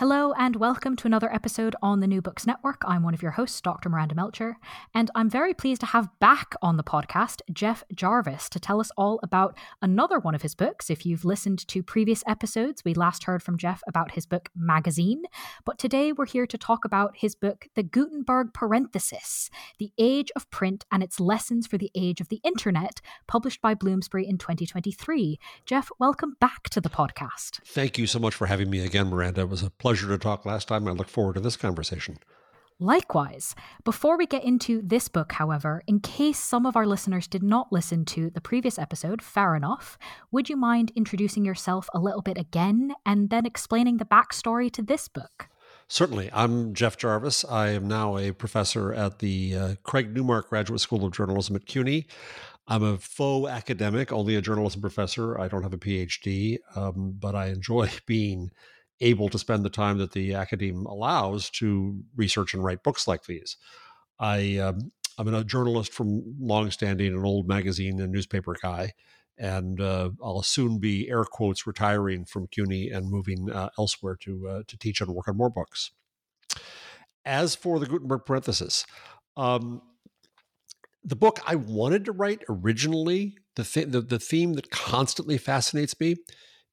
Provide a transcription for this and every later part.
Hello, and welcome to another episode on the New Books Network. I'm one of your hosts, Dr. Miranda Melcher, and I'm very pleased to have back on the podcast Jeff Jarvis to tell us all about another one of his books. If you've listened to previous episodes, we last heard from Jeff about his book Magazine, but today we're here to talk about his book The Gutenberg Parenthesis The Age of Print and Its Lessons for the Age of the Internet, published by Bloomsbury in 2023. Jeff, welcome back to the podcast. Thank you so much for having me again, Miranda. It was a pleasure pleasure to talk last time. I look forward to this conversation. Likewise. Before we get into this book, however, in case some of our listeners did not listen to the previous episode, fair enough, would you mind introducing yourself a little bit again and then explaining the backstory to this book? Certainly. I'm Jeff Jarvis. I am now a professor at the uh, Craig Newmark Graduate School of Journalism at CUNY. I'm a faux academic, only a journalism professor. I don't have a PhD, um, but I enjoy being able to spend the time that the academe allows to research and write books like these. I um, I'm a journalist from longstanding, an old magazine and newspaper guy, and uh, I'll soon be air quotes retiring from CUNY and moving uh, elsewhere to uh, to teach and work on more books. As for the Gutenberg parenthesis, um, the book I wanted to write originally, the, th- the the theme that constantly fascinates me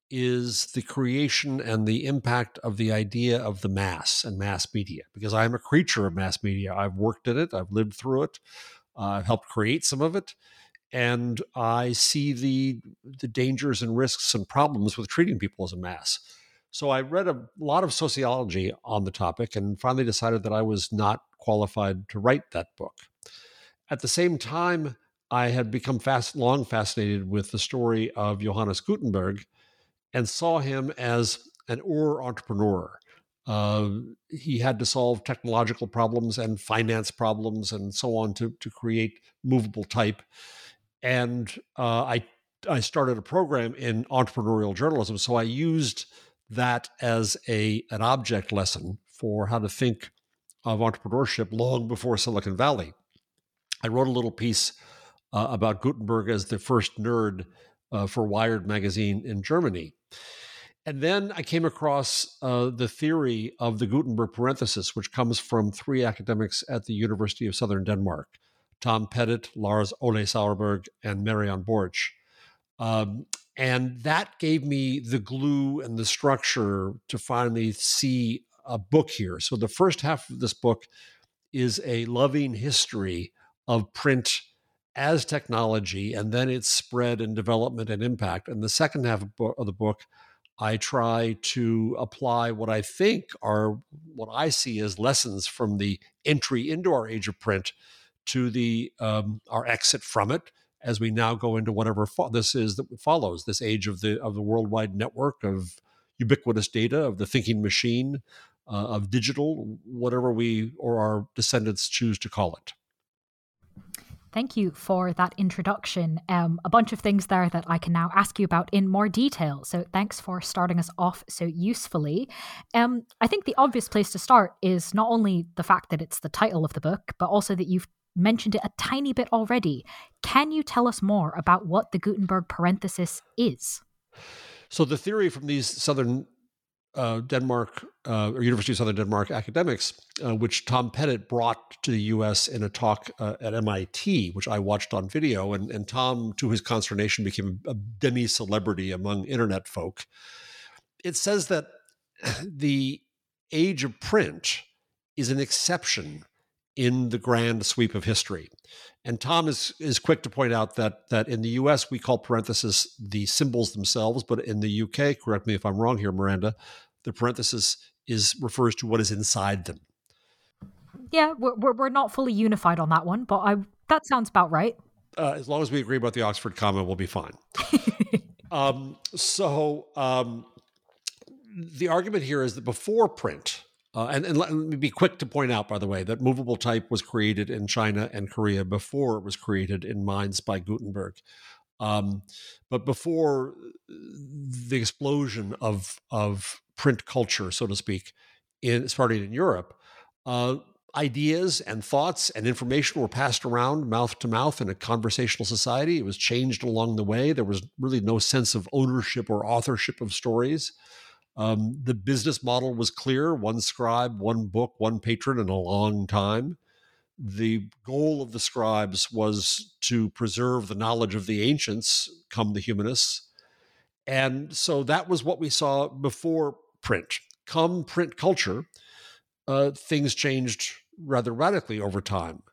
is the creation and the impact of the idea of the mass and mass media because I'm a creature of mass media. I've worked in it, I've lived through it, uh, I've helped create some of it, and I see the the dangers and risks and problems with treating people as a mass. So I read a lot of sociology on the topic and finally decided that I was not qualified to write that book. At the same time, I had become fast, long fascinated with the story of Johannes Gutenberg and saw him as an or entrepreneur. Uh, he had to solve technological problems and finance problems and so on to, to create movable type. And uh, I, I started a program in entrepreneurial journalism. So I used that as a, an object lesson for how to think of entrepreneurship long before Silicon Valley. I wrote a little piece uh, about Gutenberg as the first nerd uh, for Wired magazine in Germany. And then I came across uh, the theory of the Gutenberg parenthesis, which comes from three academics at the University of Southern Denmark Tom Pettitt, Lars Ole Sauerberg, and Marion Borch. Um, and that gave me the glue and the structure to finally see a book here. So the first half of this book is a loving history of print as technology and then its spread and development and impact. And the second half of the book, I try to apply what I think are what I see as lessons from the entry into our age of print to the um, our exit from it as we now go into whatever fo- this is that follows this age of the of the worldwide network of ubiquitous data of the thinking machine uh, of digital whatever we or our descendants choose to call it Thank you for that introduction. Um, a bunch of things there that I can now ask you about in more detail. So, thanks for starting us off so usefully. Um, I think the obvious place to start is not only the fact that it's the title of the book, but also that you've mentioned it a tiny bit already. Can you tell us more about what the Gutenberg parenthesis is? So, the theory from these Southern uh, Denmark uh, or University of Southern Denmark academics, uh, which Tom Pettitt brought to the U.S. in a talk uh, at MIT, which I watched on video, and, and Tom, to his consternation, became a demi celebrity among internet folk. It says that the age of print is an exception in the grand sweep of history. And Tom is is quick to point out that that in the U.S. we call parentheses the symbols themselves, but in the U.K., correct me if I'm wrong here, Miranda, the parenthesis is refers to what is inside them. Yeah, we're we're not fully unified on that one, but I that sounds about right. Uh, as long as we agree about the Oxford comma, we'll be fine. um, so um, the argument here is that before print, uh, and, and, let me be quick to point out, by the way, that movable type was created in China and Korea before it was created in Mainz by Gutenberg. Um, but before the explosion of of print culture, so to speak, in starting in Europe, uh, ideas and thoughts and information were passed around mouth to mouth in a conversational society. It was changed along the way. There was really no sense of ownership or authorship of stories. Um, the business model was clear one scribe, one book, one patron in a long time. The goal of the scribes was to preserve the knowledge of the ancients, come the humanists. And so that was what we saw before print. Come print culture, uh, things changed rather radically over time.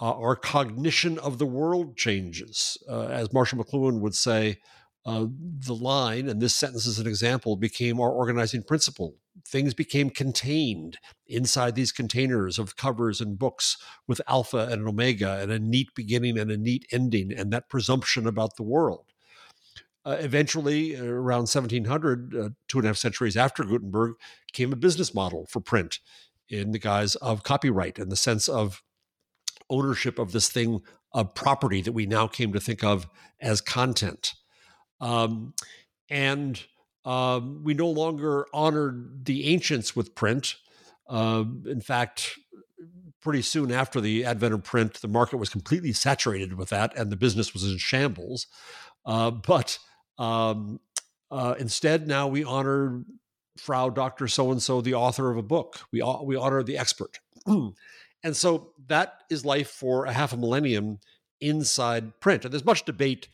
Uh, our cognition of the world changes. Uh, as Marshall McLuhan would say, uh, the line, and this sentence is an example, became our organizing principle. Things became contained inside these containers of covers and books with alpha and omega and a neat beginning and a neat ending, and that presumption about the world. Uh, eventually, uh, around 1700, uh, two and a half centuries after Gutenberg, came a business model for print in the guise of copyright and the sense of ownership of this thing of property that we now came to think of as content. Um, and um, we no longer honored the ancients with print. Uh, in fact, pretty soon after the advent of print, the market was completely saturated with that, and the business was in shambles. Uh, but um, uh, instead, now we honor Frau Doctor So and So, the author of a book. We we honor the expert, and so that is life for a half a millennium inside print. And there's much debate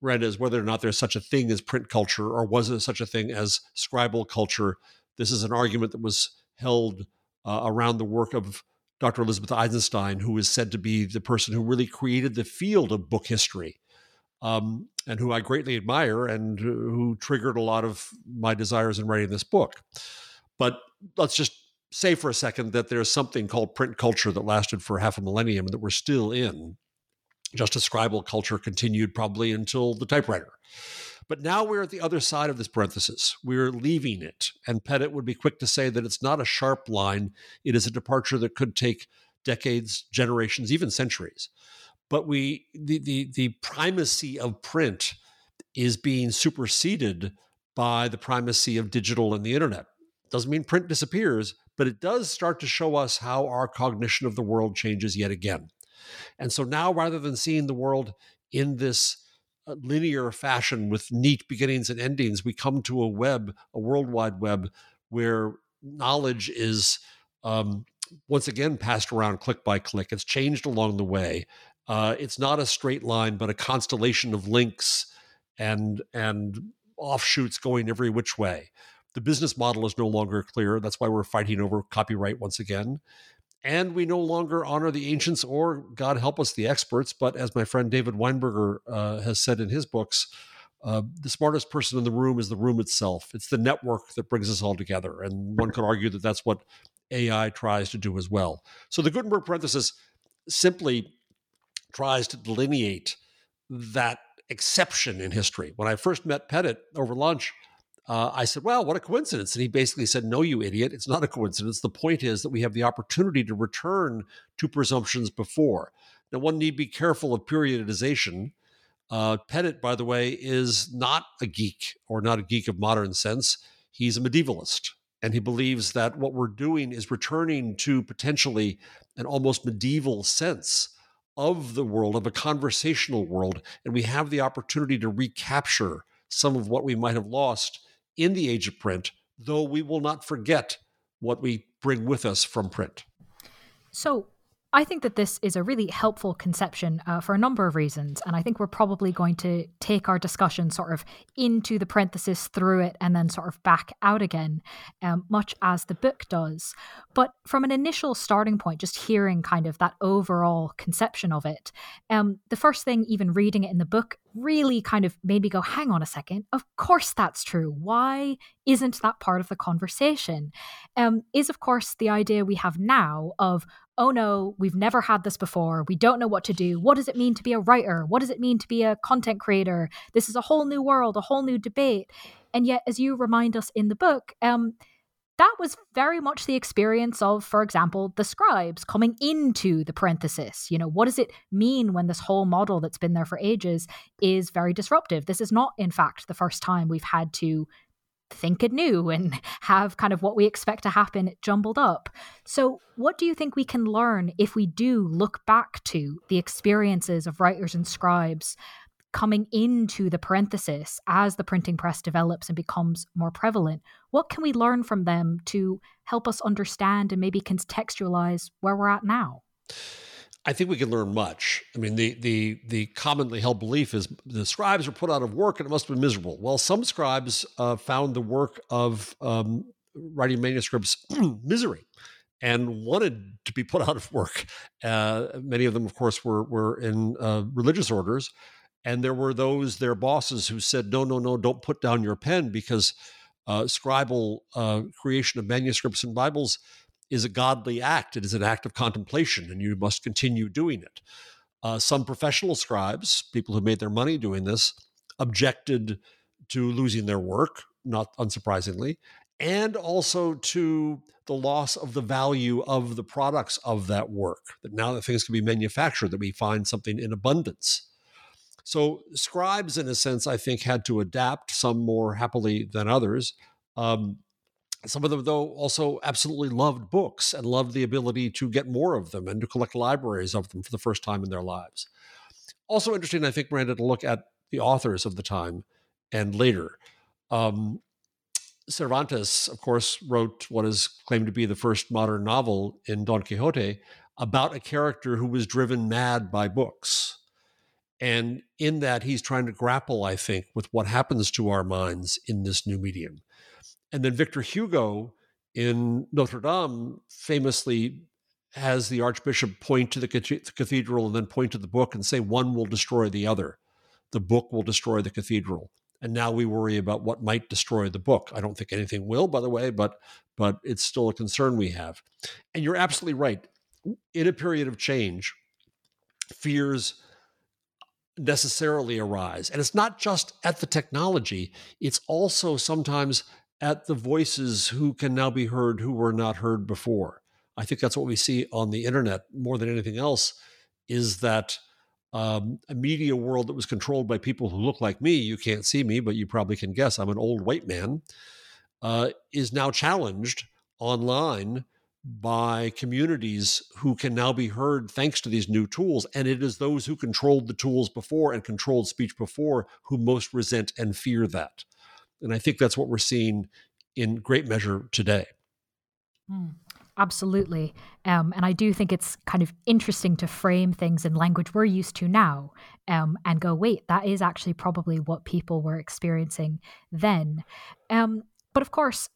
read as whether or not there's such a thing as print culture or was there such a thing as scribal culture. This is an argument that was held uh, around the work of Dr. Elizabeth Eisenstein, who is said to be the person who really created the field of book history, um, and who I greatly admire, and who triggered a lot of my desires in writing this book. But let's just say for a second that there's something called print culture that lasted for half a millennium that we're still in just a scribal culture continued probably until the typewriter. But now we're at the other side of this parenthesis. We're leaving it. And Pettitt would be quick to say that it's not a sharp line, it is a departure that could take decades, generations, even centuries. But we the the, the primacy of print is being superseded by the primacy of digital and the internet. Doesn't mean print disappears, but it does start to show us how our cognition of the world changes yet again. And so now, rather than seeing the world in this uh, linear fashion with neat beginnings and endings, we come to a web, a worldwide web, where knowledge is um, once again passed around click by click. It's changed along the way. Uh, it's not a straight line, but a constellation of links and and offshoots going every which way. The business model is no longer clear. That's why we're fighting over copyright once again and we no longer honor the ancients or god help us the experts. But as my friend david weinberger uh, has said in his books uh, the smartest person in the room is the room itself. It's the network that brings us all together. And one could argue that that's what ai tries to do as well. So the gutenberg parenthesis simply tries to delineate that exception in history. When i first met pettitt over lunch uh, I said, Well, what a coincidence. And he basically said, No, you idiot. It's not a coincidence. The point is that we have the opportunity to return to presumptions before. Now, one need be careful of periodization. Uh, Pettitt, by the way, is not a geek or not a geek of modern sense. He's a medievalist. And he believes that what we're doing is returning to potentially an almost medieval sense of the world, of a conversational world. And we have the opportunity to recapture some of what we might have lost in the age of print, though we will not forget what we bring with us from print. So, I think that this is a really helpful conception uh, for a number of reasons. And I think we're probably going to take our discussion sort of into the parenthesis through it and then sort of back out again, um, much as the book does. But from an initial starting point, just hearing kind of that overall conception of it, um, the first thing, even reading it in the book, really kind of made me go, hang on a second, of course that's true. Why isn't that part of the conversation? Um, is, of course, the idea we have now of, oh no, we've never had this before. We don't know what to do. What does it mean to be a writer? What does it mean to be a content creator? This is a whole new world, a whole new debate. And yet, as you remind us in the book, um, that was very much the experience of, for example, the scribes coming into the parenthesis. You know, what does it mean when this whole model that's been there for ages is very disruptive? This is not, in fact, the first time we've had to think anew and have kind of what we expect to happen jumbled up. So, what do you think we can learn if we do look back to the experiences of writers and scribes coming into the parenthesis as the printing press develops and becomes more prevalent? What can we learn from them to help us understand and maybe contextualize where we're at now? I think we can learn much. I mean, the the the commonly held belief is the scribes were put out of work and it must have been miserable. Well, some scribes uh, found the work of um, writing manuscripts misery and wanted to be put out of work. Uh, many of them, of course, were were in uh, religious orders, and there were those their bosses who said, "No, no, no, don't put down your pen because uh, scribal uh, creation of manuscripts and Bibles." Is a godly act. It is an act of contemplation, and you must continue doing it. Uh, some professional scribes, people who made their money doing this, objected to losing their work, not unsurprisingly, and also to the loss of the value of the products of that work. That now that things can be manufactured, that we find something in abundance. So, scribes, in a sense, I think, had to adapt, some more happily than others. Um, some of them, though, also absolutely loved books and loved the ability to get more of them and to collect libraries of them for the first time in their lives. Also interesting, I think, Miranda, to look at the authors of the time and later. Um, Cervantes, of course, wrote what is claimed to be the first modern novel in Don Quixote about a character who was driven mad by books. And in that, he's trying to grapple, I think, with what happens to our minds in this new medium. And then Victor Hugo in Notre Dame famously has the Archbishop point to the cathedral and then point to the book and say, one will destroy the other. The book will destroy the cathedral. And now we worry about what might destroy the book. I don't think anything will, by the way, but but it's still a concern we have. And you're absolutely right. In a period of change, fears necessarily arise. And it's not just at the technology, it's also sometimes at the voices who can now be heard who were not heard before. I think that's what we see on the internet more than anything else is that um, a media world that was controlled by people who look like me, you can't see me, but you probably can guess I'm an old white man, uh, is now challenged online by communities who can now be heard thanks to these new tools. And it is those who controlled the tools before and controlled speech before who most resent and fear that. And I think that's what we're seeing in great measure today. Mm, absolutely. Um, and I do think it's kind of interesting to frame things in language we're used to now um, and go, wait, that is actually probably what people were experiencing then. Um, but of course,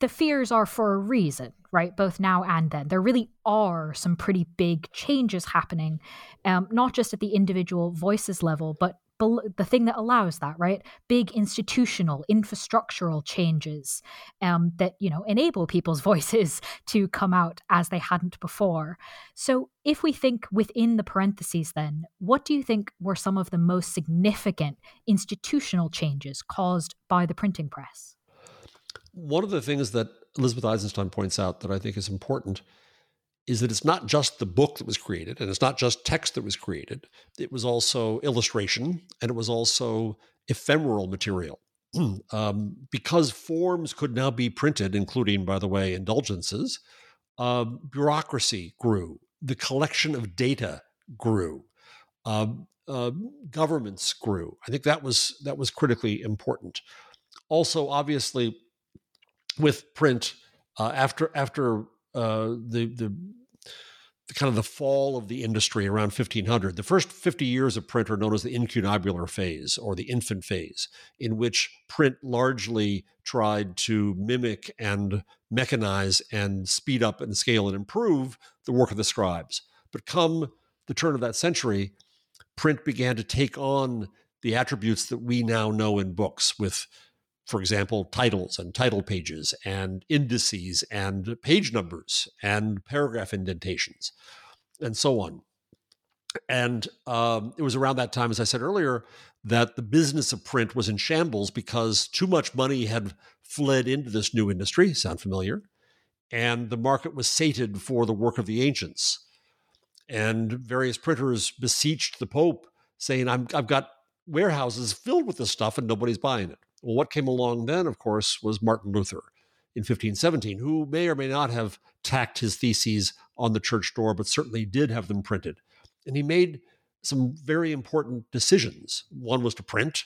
the fears are for a reason, right? Both now and then. There really are some pretty big changes happening, um, not just at the individual voices level, but the thing that allows that, right? Big institutional, infrastructural changes um, that you know enable people's voices to come out as they hadn't before. So, if we think within the parentheses, then what do you think were some of the most significant institutional changes caused by the printing press? One of the things that Elizabeth Eisenstein points out that I think is important is that it's not just the book that was created and it's not just text that was created. It was also illustration and it was also ephemeral material. um, because forms could now be printed, including, by the way, indulgences, uh, bureaucracy grew, the collection of data grew, uh, uh, governments grew. I think that was that was critically important. Also, obviously, with print, uh, after after uh, the the the kind of the fall of the industry around 1500. The first 50 years of print are known as the incunabular phase or the infant phase, in which print largely tried to mimic and mechanize and speed up and scale and improve the work of the scribes. But come the turn of that century, print began to take on the attributes that we now know in books with for example, titles and title pages and indices and page numbers and paragraph indentations and so on. And um, it was around that time, as I said earlier, that the business of print was in shambles because too much money had fled into this new industry. Sound familiar? And the market was sated for the work of the ancients. And various printers beseeched the Pope, saying, i have got warehouses filled with this stuff and nobody's buying it. Well, what came along then, of course, was Martin Luther in 1517, who may or may not have tacked his theses on the church door, but certainly did have them printed. And he made some very important decisions. One was to print,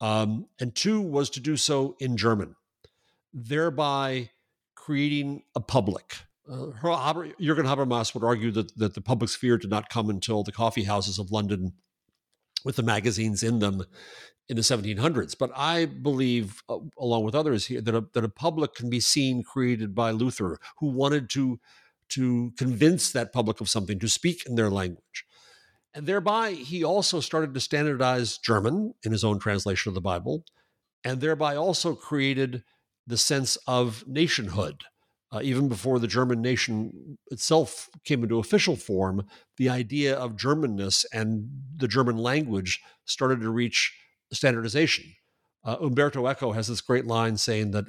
um, and two was to do so in German, thereby creating a public. Uh, Jürgen Habermas would argue that, that the public sphere did not come until the coffee houses of London with the magazines in them in the 1700s. But I believe, uh, along with others here, that a, that a public can be seen created by Luther, who wanted to, to convince that public of something, to speak in their language. And thereby, he also started to standardize German in his own translation of the Bible, and thereby also created the sense of nationhood. Uh, even before the German nation itself came into official form, the idea of Germanness and the German language started to reach standardization. Uh, Umberto Eco has this great line saying that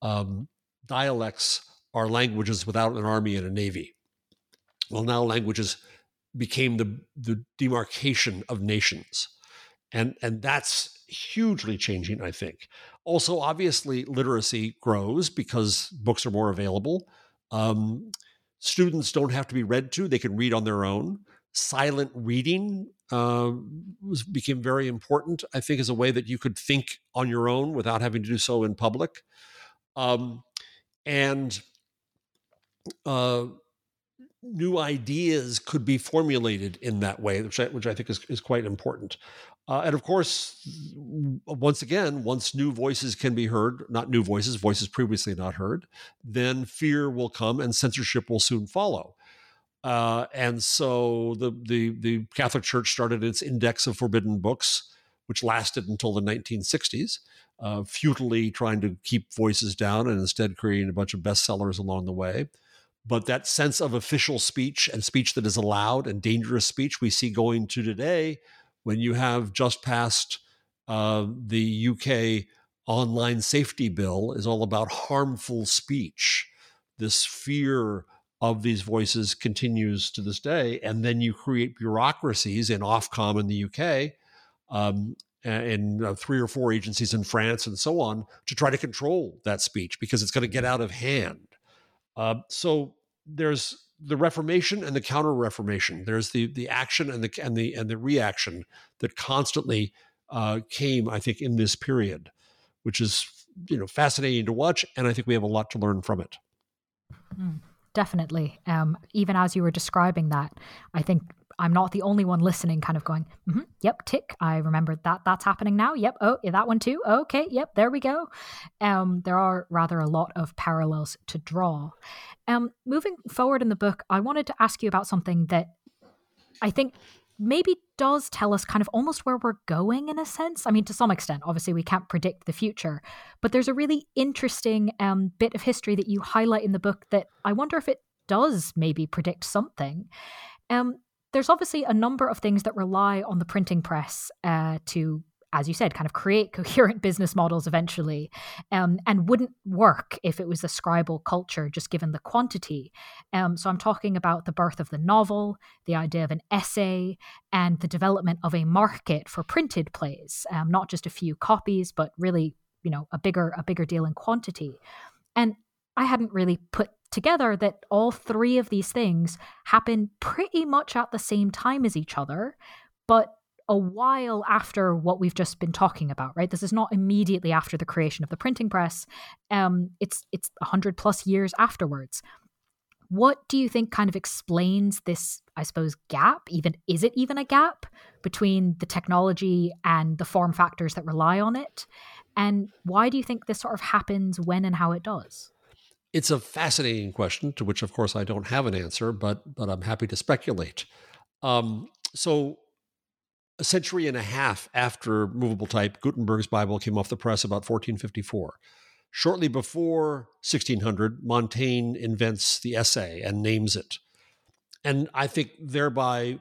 um, dialects are languages without an army and a navy. Well, now languages became the, the demarcation of nations. And, and that's hugely changing, I think. Also, obviously, literacy grows because books are more available. Um, students don't have to be read to, they can read on their own. Silent reading uh, became very important, I think, as a way that you could think on your own without having to do so in public. Um, and uh, new ideas could be formulated in that way, which I, which I think is, is quite important. Uh, and of course, once again, once new voices can be heard, not new voices, voices previously not heard, then fear will come and censorship will soon follow. Uh, and so the, the, the Catholic Church started its index of forbidden books, which lasted until the 1960s, uh, futilely trying to keep voices down and instead creating a bunch of bestsellers along the way. But that sense of official speech and speech that is allowed and dangerous speech we see going to today when you have just passed uh, the UK online safety bill is all about harmful speech. This fear of these voices continues to this day. And then you create bureaucracies in Ofcom in the UK, um, and uh, three or four agencies in France, and so on, to try to control that speech because it's going to get out of hand. Uh, so there's the Reformation and the Counter Reformation. There's the the action and the and the and the reaction that constantly uh, came, I think, in this period, which is you know fascinating to watch, and I think we have a lot to learn from it. Mm, definitely. Um, even as you were describing that, I think I'm not the only one listening, kind of going, mm-hmm, yep, tick. I remember that that's happening now. Yep. Oh, yeah, that one too. Okay. Yep. There we go. Um, there are rather a lot of parallels to draw. Um, moving forward in the book, I wanted to ask you about something that I think maybe does tell us kind of almost where we're going in a sense. I mean, to some extent, obviously, we can't predict the future, but there's a really interesting um, bit of history that you highlight in the book that I wonder if it does maybe predict something. Um, there's obviously a number of things that rely on the printing press uh, to as you said, kind of create coherent business models eventually, um, and wouldn't work if it was a scribal culture, just given the quantity. Um, so I'm talking about the birth of the novel, the idea of an essay, and the development of a market for printed plays, um, not just a few copies, but really, you know, a bigger a bigger deal in quantity. And I hadn't really put together that all three of these things happen pretty much at the same time as each other, but a while after what we've just been talking about, right? This is not immediately after the creation of the printing press. Um, it's it's a hundred plus years afterwards. What do you think kind of explains this, I suppose, gap? Even is it even a gap between the technology and the form factors that rely on it? And why do you think this sort of happens when and how it does? It's a fascinating question to which, of course, I don't have an answer, but but I'm happy to speculate. Um, so, a century and a half after movable type, Gutenberg's Bible came off the press about 1454. Shortly before 1600, Montaigne invents the essay and names it, and I think thereby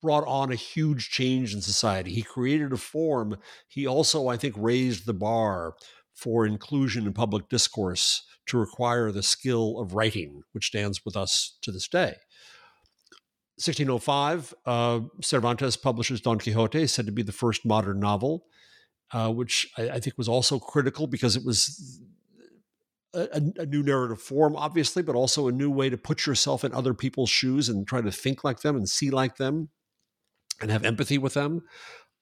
brought on a huge change in society. He created a form. He also, I think, raised the bar for inclusion in public discourse to require the skill of writing, which stands with us to this day. 1605, uh, Cervantes publishes Don Quixote, said to be the first modern novel. uh, which I, I, think was also critical because it was a, a, new narrative form, obviously, but also a new way to put yourself in other people's shoes and try to think like them and see like them and have empathy with them.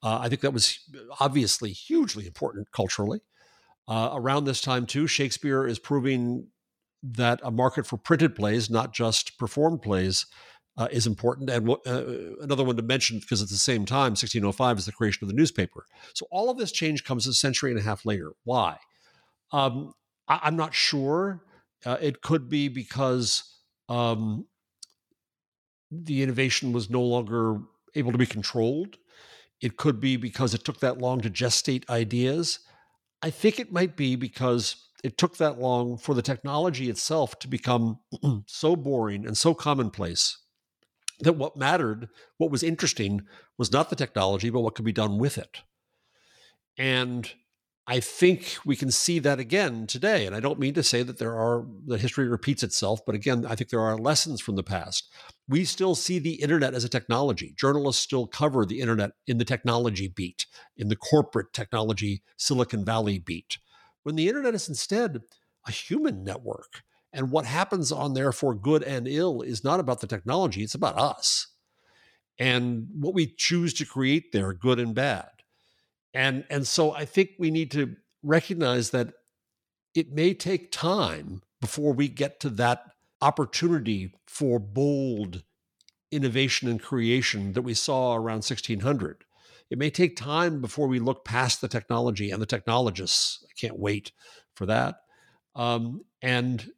Uh, I think that was obviously hugely important culturally. Uh, around this time, too, Shakespeare is proving that a market for printed plays, not just performed plays, uh, is important. And uh, another one to mention, because at the same time, 1605 is the creation of the newspaper. So all of this change comes a century and a half later. Why? Um, I, am not sure. Uh, it could be because um, the innovation was no longer able to be controlled. It could be because it took that long to gestate ideas. I think it might be because it took that long for the technology itself to become so boring and so commonplace that what mattered, what was interesting, was not the technology, but what could be done with it. And I think we can see that again today. And I don't mean to say that there are that history repeats itself, but again, I think there are lessons from the past. We still see the internet as a technology. Journalists still cover the internet in the technology beat, in the corporate technology Silicon Valley beat. When the internet is instead a human network. And what happens on there for good and ill is not about the technology, it's about us. And what we choose to create there, good and bad. And, and so I think we need to recognize that it may take time before we get to that opportunity for bold innovation and creation that we saw around 1600. It may take time before we look past the technology and the technologists. I can't wait for that. Um, and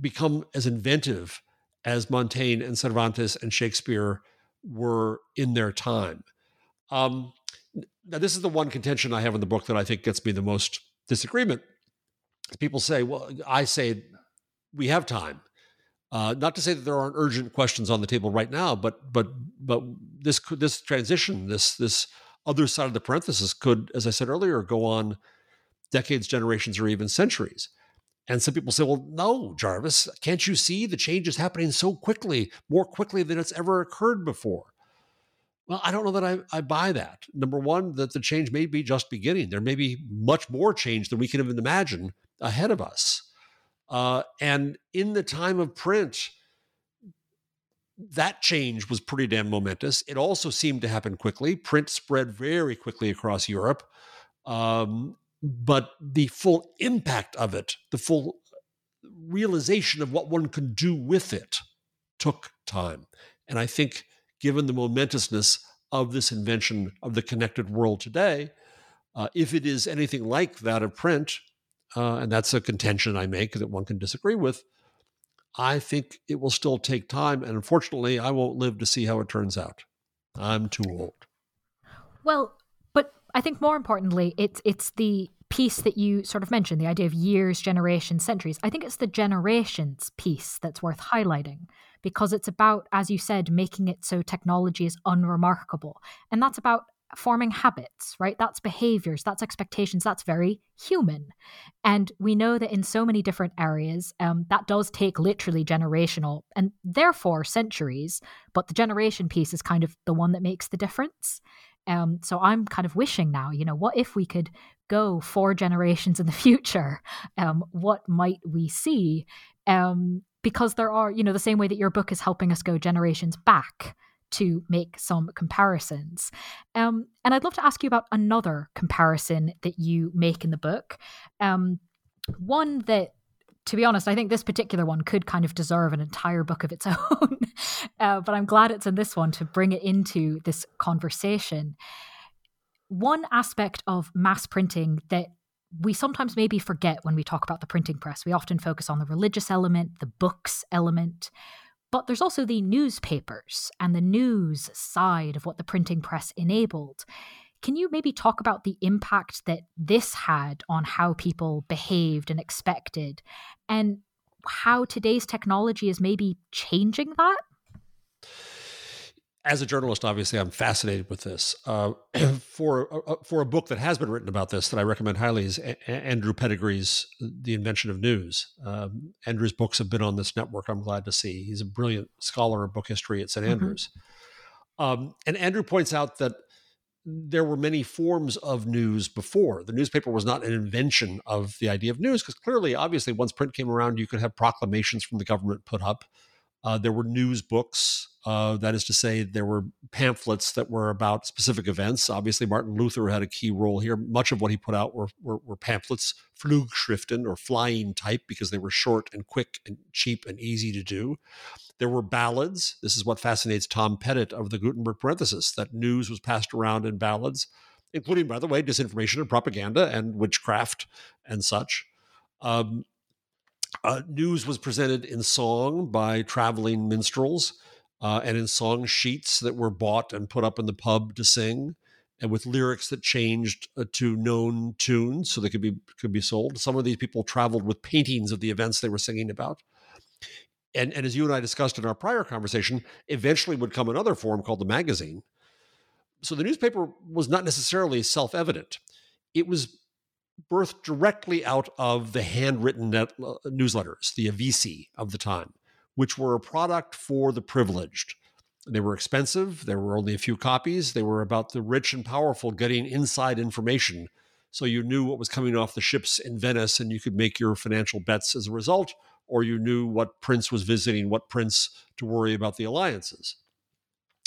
become as inventive as Montaigne and Cervantes and Shakespeare were in their time. Um, now this is the one contention I have in the book that I think gets me the most disagreement. People say, well, I say we have time. Uh, not to say that there aren't urgent questions on the table right now, but but but this could this transition, this this other side of the parenthesis could, as I said earlier, go on decades, generations, or even centuries. And some people say, well, no, Jarvis, can't you see the change is happening so quickly, more quickly than it's ever occurred before? Well, I don't know that I, I buy that. Number one, that the change may be just beginning. There may be much more change than we can even imagine ahead of us. Uh, and in the time of print, that change was pretty damn momentous. It also seemed to happen quickly. Print spread very quickly across Europe. Um, but the full impact of it, the full realization of what one could do with it, took time. And I think given the momentousness of this invention of the connected world today, uh, if it is anything like that of print, uh, and that's a contention I make that one can disagree with, I think it will still take time. And unfortunately, I won't live to see how it turns out. I'm too old. Well, but I think more importantly, it's it's the piece that you sort of mentioned, the idea of years, generations, centuries. I think it's the generations piece that's worth highlighting because it's about, as you said, making it so technology is unremarkable. And that's about forming habits, right? That's behaviors, that's expectations, that's very human. And we know that in so many different areas, um, that does take literally generational and therefore centuries, but the generation piece is kind of the one that makes the difference. Um, so I'm kind of wishing now, you know, what if we could go four generations in the future? Um, what might we see? Um, because there are, you know, the same way that your book is helping us go generations back to make some comparisons. Um, and I'd love to ask you about another comparison that you make in the book. Um, one that, to be honest, I think this particular one could kind of deserve an entire book of its own. uh, but I'm glad it's in this one to bring it into this conversation. One aspect of mass printing that we sometimes maybe forget when we talk about the printing press. We often focus on the religious element, the books element, but there's also the newspapers and the news side of what the printing press enabled. Can you maybe talk about the impact that this had on how people behaved and expected, and how today's technology is maybe changing that? As a journalist, obviously, I'm fascinated with this. Uh, for uh, uh, for a book that has been written about this that I recommend highly is a- Andrew Pettegree's "The Invention of News." Um, Andrew's books have been on this network. I'm glad to see he's a brilliant scholar of book history at saint mm-hmm. Andrews. Um, and Andrew points out that there were many forms of news before. The newspaper was not an invention of the idea of news, because clearly, obviously, once print came around, you could have proclamations from the government put up. Uh, there were news books. Uh, that is to say, there were pamphlets that were about specific events. Obviously, Martin Luther had a key role here. Much of what he put out were, were, were pamphlets, Flugschriften, or flying type, because they were short and quick and cheap and easy to do. There were ballads. This is what fascinates Tom Pettitt of the Gutenberg parenthesis, that news was passed around in ballads, including, by the way, disinformation and propaganda and witchcraft and such. Um, uh, news was presented in song by traveling minstrels uh, and in song sheets that were bought and put up in the pub to sing, and with lyrics that changed uh, to known tunes so they could be could be sold. Some of these people traveled with paintings of the events they were singing about. And, and as you and I discussed in our prior conversation, eventually would come another form called the magazine. So the newspaper was not necessarily self evident. It was birthed directly out of the handwritten net, uh, newsletters, the avvisi of the time, which were a product for the privileged. They were expensive. There were only a few copies. They were about the rich and powerful getting inside information. So you knew what was coming off the ships in Venice and you could make your financial bets as a result, or you knew what prince was visiting what prince to worry about the alliances.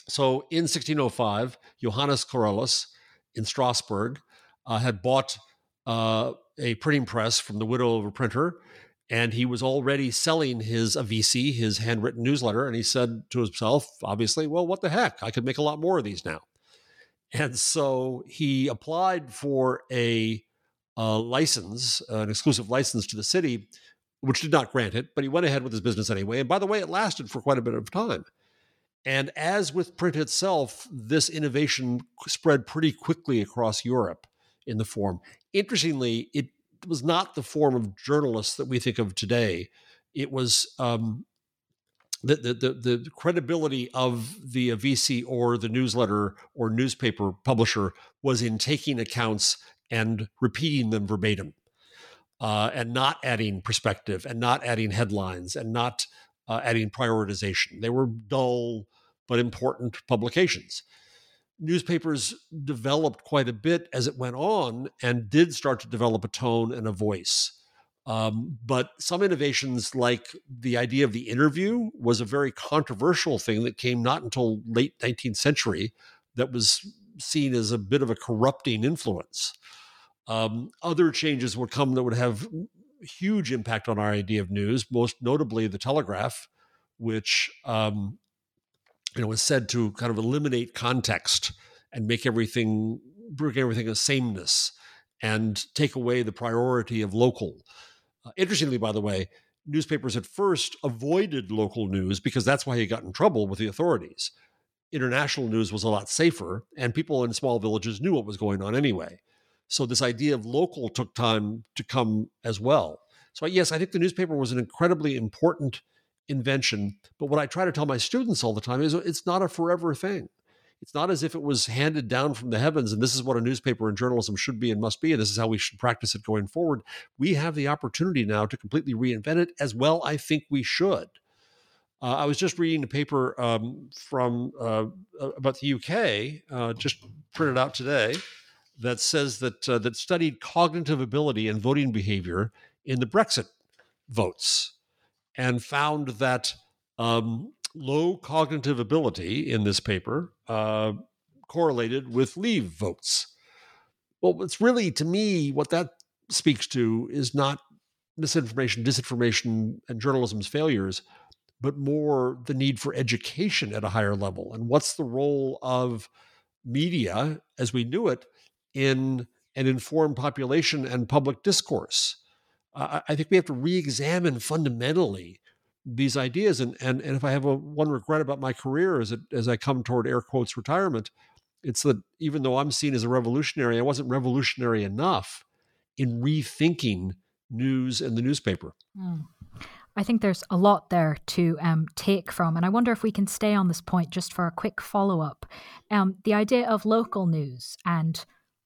So in 1605, Johannes Carolus in Strasbourg uh, had bought uh, a printing press from the widow of a printer, and he was already selling his Avvisi, his handwritten newsletter. And he said to himself, obviously, well, what the heck? I could make a lot more of these now. And so he applied for a, a license, an exclusive license to the city, which did not grant it, but he went ahead with his business anyway. And by the way, it lasted for quite a bit of time. And as with print itself, this innovation spread pretty quickly across Europe in the form. Interestingly, it was not the form of journalists that we think of today. It was um, the, the, the, the, credibility of the VC or the newsletter or newspaper publisher was in taking accounts and repeating them verbatim uh, and not adding perspective and not adding headlines and not uh, adding prioritization. They were dull but important publications newspapers developed quite a bit as it went on and did start to develop a tone and a voice. Um, but some innovations, like the idea of the interview, was a very controversial thing that came not until late 19th century, that was seen as a bit of a corrupting influence. Um, other changes would come that would have huge impact on our idea of news, most notably the telegraph, which um, you know, was said to kind of eliminate context and make everything bring everything a sameness and take away the priority of local. Uh, interestingly, by the way, newspapers at first avoided local news because that's why he got in trouble with the authorities. International news was a lot safer, and people in small villages knew what was going on anyway. So this idea of local took time to come as well. So yes, I think the newspaper was an incredibly important invention. But what I try to tell my students all the time is it's not a forever thing. It's not as if it was handed down from the heavens and this is what a newspaper and journalism should be and must be, and this is how we should practice it going forward. We have the opportunity now to completely reinvent it as well. I think we should. Uh, I was just reading a paper um, from uh, about the UK, uh, just printed out today, that says that uh, that studied cognitive ability and voting behavior in the Brexit votes and found that um, low cognitive ability in this paper uh, correlated with leave votes. Well, it's really, to me, what that speaks to is not misinformation, disinformation, and journalism's failures, but more the need for education at a higher level. And what's the role of media as we knew it in an informed population and public discourse? I, think we have to re-examine fundamentally these ideas. And and and if I have a, one regret about my career as it, as I come toward air quotes retirement, it's that even though I'm seen as a revolutionary, I wasn't revolutionary enough in rethinking news and the newspaper. Mm. I think there's a lot there to um, take from, and I wonder if we can stay on this point just for a quick follow up. Um, the idea of local news and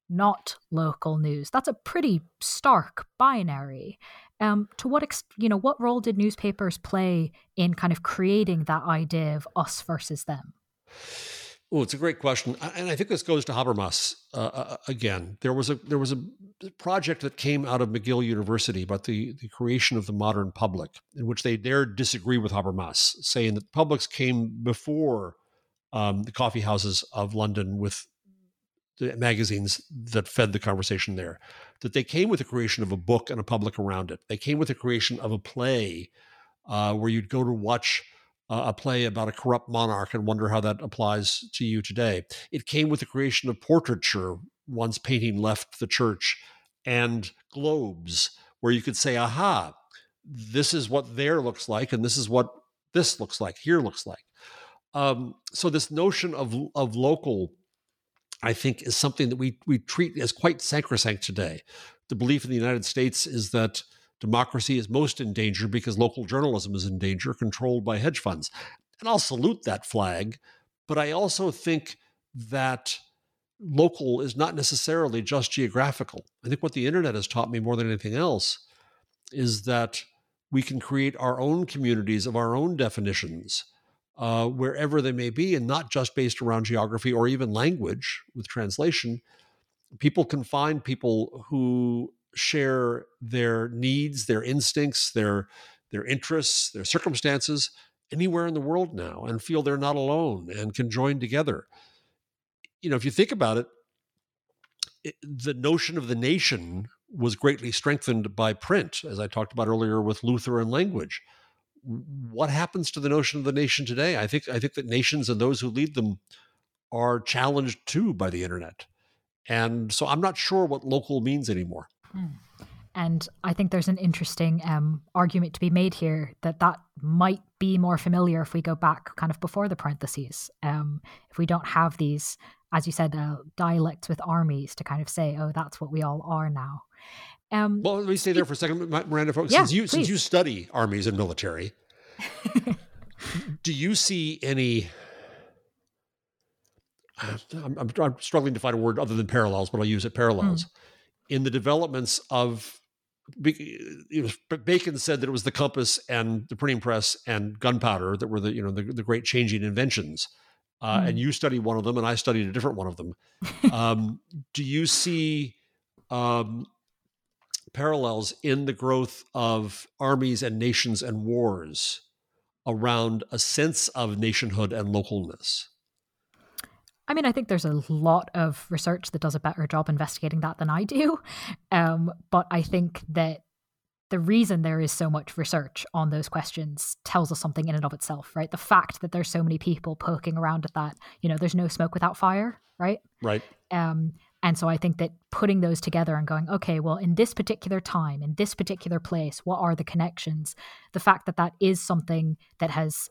not local news. That's a pretty stark binary. Um, to what ex- you know, what role did newspapers play in kind of creating that idea of us versus them? Oh, it's a great question, and I think this goes to Habermas uh, uh, again. There was a there was a project that came out of McGill University about the the creation of the modern public, in which they dared disagree with Habermas, saying that publics came before um, the coffee houses of London with the magazines that fed the conversation there. That they came with the creation of a book and a public around it. They came with the creation of a play uh, where you'd go to watch a play about a corrupt monarch and wonder how that applies to you today. It came with the creation of portraiture once painting left the church and globes where you could say, aha, this is what there looks like, and this is what this looks like, here looks like. Um, so this notion of of local, I think, is something that we we treat as quite sacrosanct today. The belief in the United States is that democracy is most in danger because local journalism is in danger, controlled by hedge funds. And I'll salute that flag, but I also think that local is not necessarily just geographical. I think what the internet has taught me more than anything else is that we can create our own communities of our own definitions uh, wherever they may be, and not just based around geography or even language with translation. People can find people who share their needs, their instincts, their their interests, their circumstances anywhere in the world now and feel they're not alone and can join together. You know, if you think about it, it the notion of the nation was greatly strengthened by print, as I talked about earlier with Luther and language. What happens to the notion of the nation today? I think I think that nations and those who lead them are challenged too by the internet. And so I'm not sure what local means anymore. And I think there's an interesting um, argument to be made here that that might be more familiar if we go back kind of before the parentheses. Um, if we don't have these, as you said, uh, dialects with armies to kind of say, oh, that's what we all are now. Um, well, let me stay there for a second, Miranda. Folks, yeah, since you please. since you study armies and military, do you see any? I'm, I'm, I'm, struggling to find a word other than parallels, but I'll use it parallels. Mm in the developments of Bacon said that it was the compass and the printing press and gunpowder that were the you know the, the great changing inventions. Uh, mm. And you studied one of them, and I studied a different one of them. um, do you see um, parallels in the growth of armies and nations and wars around a sense of nationhood and localness? I mean, I think there's a lot of research that does a better job investigating that than I do. Um, but I think that the reason there is so much research on those questions tells us something in and of itself, right? The fact that there's so many people poking around at that, you know, there's no smoke without fire, right? Right. Um, and so I think that putting those together and going, okay, well, in this particular time, in this particular place, what are the connections? The fact that that is something that has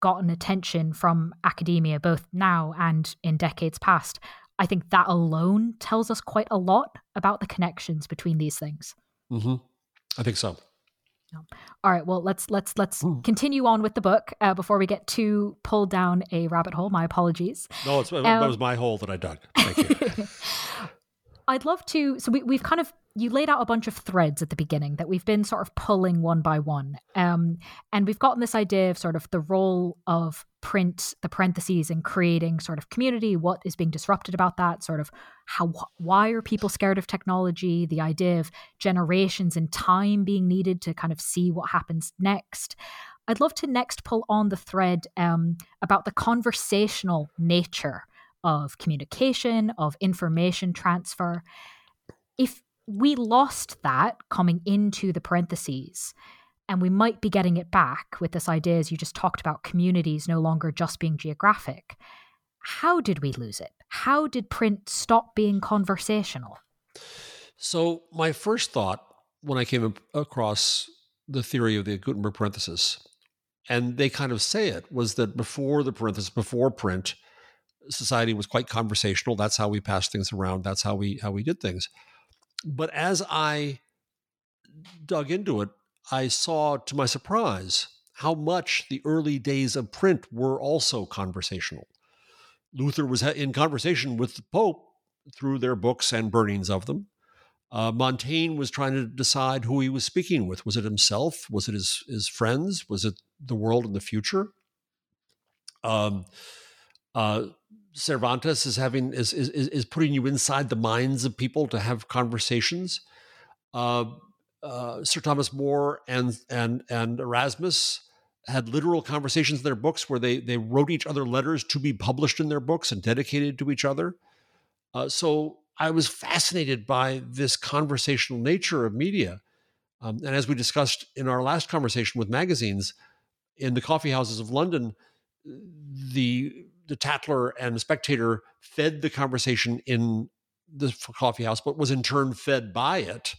gotten attention from academia, both now and in decades past, I think that alone tells us quite a lot about the connections between these things. Mm-hmm. I think so. All right. Well, let's let's let's Ooh. continue on with the book uh, before we get too pulled down a rabbit hole. My apologies. No, it's, um, that was my hole that I dug. Thank you. I'd love to. So we, we've kind of you laid out a bunch of threads at the beginning that we've been sort of pulling one by one, um, and we've gotten this idea of sort of the role of print, the parentheses, in creating sort of community. What is being disrupted about that? Sort of how why are people scared of technology? The idea of generations and time being needed to kind of see what happens next. I'd love to next pull on the thread um, about the conversational nature of communication, of information transfer. If we lost that coming into the parentheses, and we might be getting it back with this idea, as you just talked about, communities no longer just being geographic. How did we lose it? How did print stop being conversational? So, my first thought when I came across the theory of the Gutenberg parenthesis, and they kind of say it, was that before the parenthesis, before print, society was quite conversational. That's how we passed things around. That's how we how we did things. But as I dug into it, I saw to my surprise how much the early days of print were also conversational. Luther was in conversation with the Pope through their books and burnings of them. Uh, Montaigne was trying to decide who he was speaking with. Was it himself? Was it his, his friends? Was it the world in the future? Um, Uh, Cervantes is having is, is is putting you inside the minds of people to have conversations. Uh, uh, Sir Thomas More and and and Erasmus had literal conversations in their books where they they wrote each other letters to be published in their books and dedicated to each other. Uh, so I was fascinated by this conversational nature of media, um, and as we discussed in our last conversation with magazines, in the coffee houses of London, the the Tatler and the Spectator fed the conversation in the coffee house, but was in turn fed by it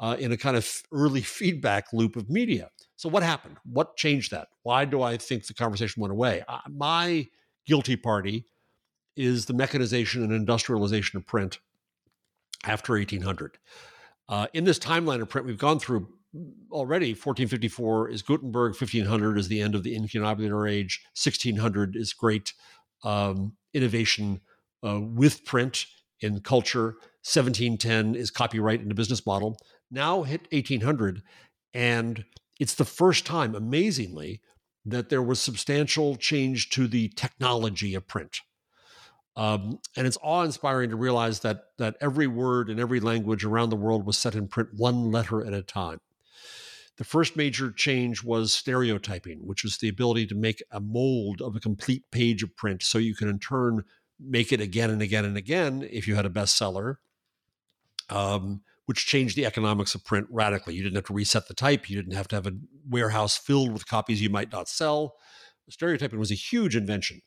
uh, in a kind of early feedback loop of media. So, what happened? What changed that? Why do I think the conversation went away? Uh, my guilty party is the mechanization and industrialization of print after 1800. Uh, in this timeline of print, we've gone through already 1454 is Gutenberg, 1500 is the end of the incunabular age, 1600 is great um, innovation uh, with print in culture, 1710 is copyright in the business model. Now hit 1800, and it's the first time, amazingly, that there was substantial change to the technology of print. Um, and it's awe-inspiring to realize that that every word in every language around the world was set in print one letter at a time. The first major change was stereotyping, which was the ability to make a mold of a complete page of print so you can in turn make it again and again and again if you had a bestseller, um, which changed the economics of print radically. You didn't have to reset the type, you didn't have to have a warehouse filled with copies you might not sell. Stereotyping was a huge invention.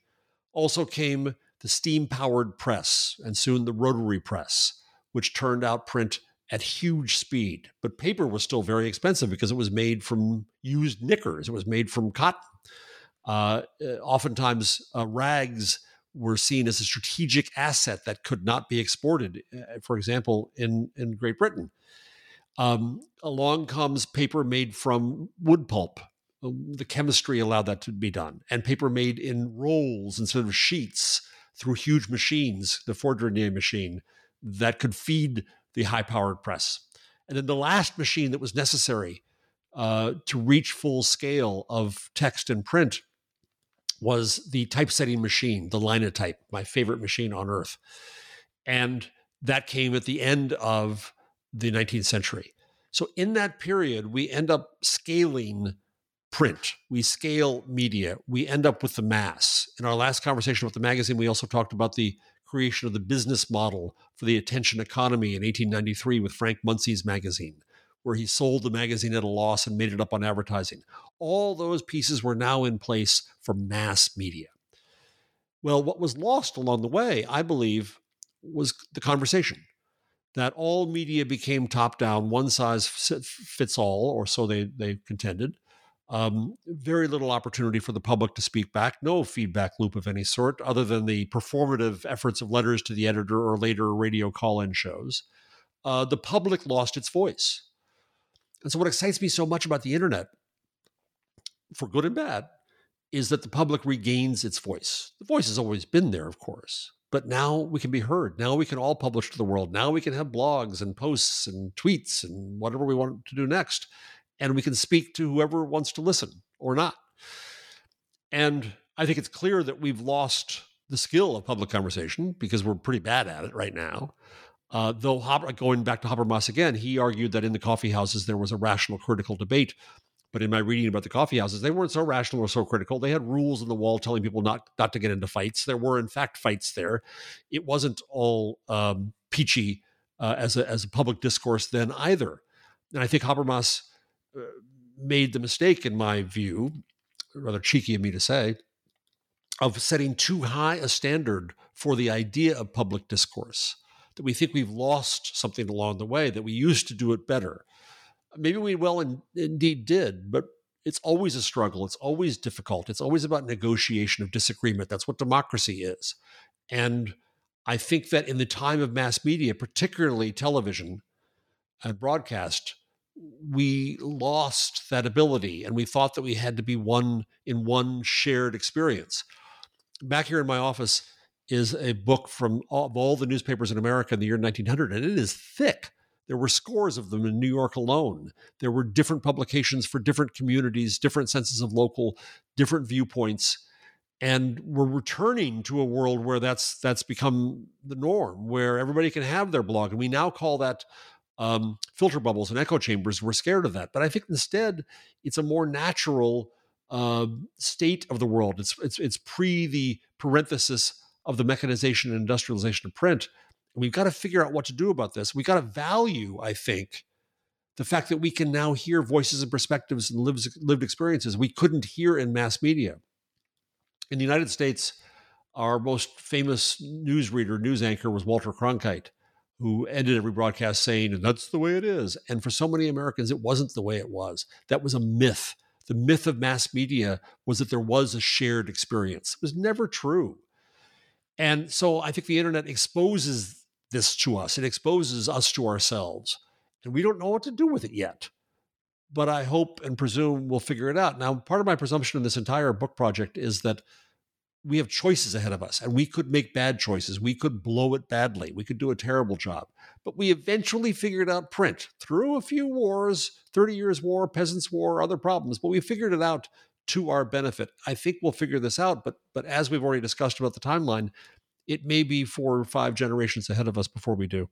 Also came the steam powered press and soon the rotary press, which turned out print at huge speed. But paper was still very expensive because it was made from used knickers, it was made from cotton. Uh, uh, oftentimes, uh, rags were seen as a strategic asset that could not be exported, uh, for example, in, in Great Britain. Um, along comes paper made from wood pulp. Um, the chemistry allowed that to be done, and paper made in rolls instead of sheets through huge machines, the Fourdrinier machine, that could feed the high powered press. And then the last machine that was necessary uh, to reach full scale of text and print was the typesetting machine, the Linotype, my favorite machine on earth. And that came at the end of the 19th century. So in that period, we end up scaling print, we scale media, we end up with the mass. In our last conversation with the magazine, we also talked about the creation of the business model for the attention economy in 1893 with Frank Munsey's magazine, where he sold the magazine at a loss and made it up on advertising. All those pieces were now in place for mass media. Well, what was lost along the way, I believe, was the conversation that all media became top down, one size fits all, or so they, they contended. Um, very little opportunity for the public to speak back, no feedback loop of any sort, other than the performative efforts of letters to the editor or later radio call in shows. Uh, the public lost its voice. And so, what excites me so much about the internet, for good and bad, is that the public regains its voice. The voice has always been there, of course, but now we can be heard. Now we can all publish to the world. Now we can have blogs and posts and tweets and whatever we want to do next and we can speak to whoever wants to listen or not. And I think it's clear that we've lost the skill of public conversation because we're pretty bad at it right now. Uh, though going back to Habermas again, he argued that in the coffee houses there was a rational critical debate. But in my reading about the coffee houses, they weren't so rational or so critical. They had rules on the wall telling people not not to get into fights. There were in fact fights there. It wasn't all um, peachy uh, as a as a public discourse then either. And I think Habermas Uh, made the mistake, in my view, rather cheeky of me to say, of setting too high a standard for the idea of public discourse. That we think we've lost something along the way, that we used to do it better. Maybe we well in, indeed did, but it's always a struggle. It's always difficult. It's always about negotiation of disagreement. That's what democracy is. And I think that in the time of mass media, particularly television and broadcast, we lost that ability and we thought that we had to be one in one shared experience. Back here in my office is a book from all, of all the newspapers in America in the year 1900, and it is thick. There were scores of them in New York alone. There were different publications for different communities, different senses of local, different viewpoints. and we're returning to a world where that's that's become the norm, where everybody can have their blog, and we now call that um, filter bubbles and echo chambers. We're scared of that, but I think instead it's a more natural uh, state of the world. It's it's it's pre the parenthesis of the mechanization and industrialization of print. And we've got to figure out what to do about this. We've got to value, I think, the fact that we can now hear voices and perspectives and lived, lived experiences we couldn't hear in mass media. In the United States, our most famous newsreader, news anchor was Walter Cronkite, who ended every broadcast saying, and that's the way it is. And for so many Americans, it wasn't the way it was. That was a myth. The myth of mass media was that there was a shared experience. It was never true. And so I think the internet exposes this to us, it exposes us to ourselves. And we don't know what to do with it yet but I hope and presume we'll figure it out. Now, part of my presumption in this entire book project is that we have choices ahead of us and we could make bad choices. We could blow it badly. We could do a terrible job. But we eventually figured out print through a few wars 30 years' war, Peasants' War, other problems, but we figured it out to our benefit. I think we'll figure this out. But, but as we've already discussed about the timeline, it may be four or five generations ahead of us before we do.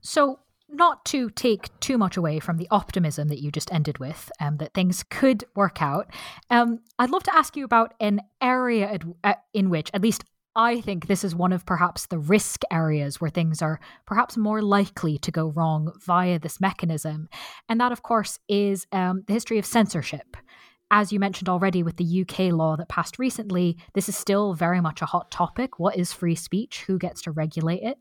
So, not to take too much away from the optimism that you just ended with, um, that things could work out, um, I'd love to ask you about an area at, uh, in which, at least I think this is one of perhaps the risk areas where things are perhaps more likely to go wrong via this mechanism. And that, of course, is um, the history of censorship. As you mentioned already with the UK law that passed recently, this is still very much a hot topic. What is free speech? Who gets to regulate it?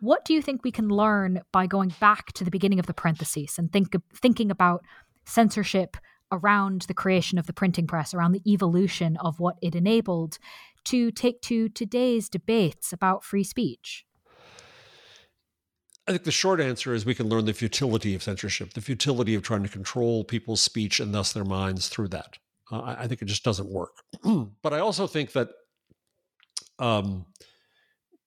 What do you think we can learn by going back to the beginning of the parentheses and think thinking about censorship around the creation of the printing press, around the evolution of what it enabled, to take to today's debates about free speech? I think the short answer is we can learn the futility of censorship, the futility of trying to control people's speech and thus their minds through that. Uh, I think it just doesn't work. but I also think that um,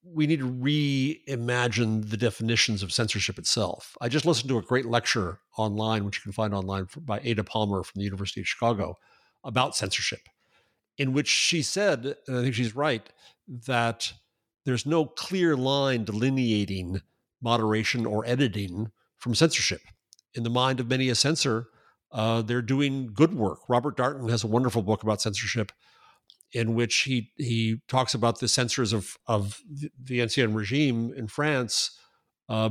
we need to reimagine the definitions of censorship itself. I just listened to a great lecture online, which you can find online by Ada Palmer from the University of Chicago, about censorship, in which she said, and I think she's right, that there's no clear line delineating moderation or editing from censorship. In the mind of many a censor, uh, they're doing good work. Robert Darnton has a wonderful book about censorship in which he he talks about the censors of of the ancien regime in France, uh,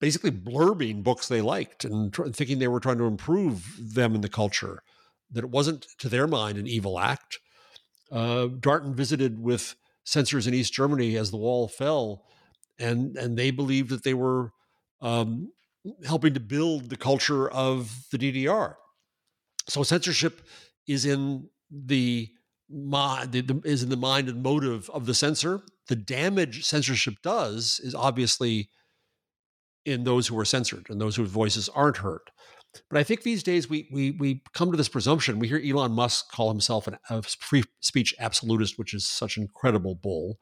basically blurbing books they liked and tr- thinking they were trying to improve them in the culture. That it wasn't to their mind an evil act. Uh, Darnton visited with censors in East Germany as the wall fell, and and they believed that they were um, helping to build the culture of the DDR. So censorship is in the mind the, the, is in the mind and motive of the censor. The damage censorship does is obviously in those who are censored and those whose voices aren't heard. But I think these days we we we come to this presumption. We hear Elon Musk call himself an, a free speech absolutist, which is such an incredible bull.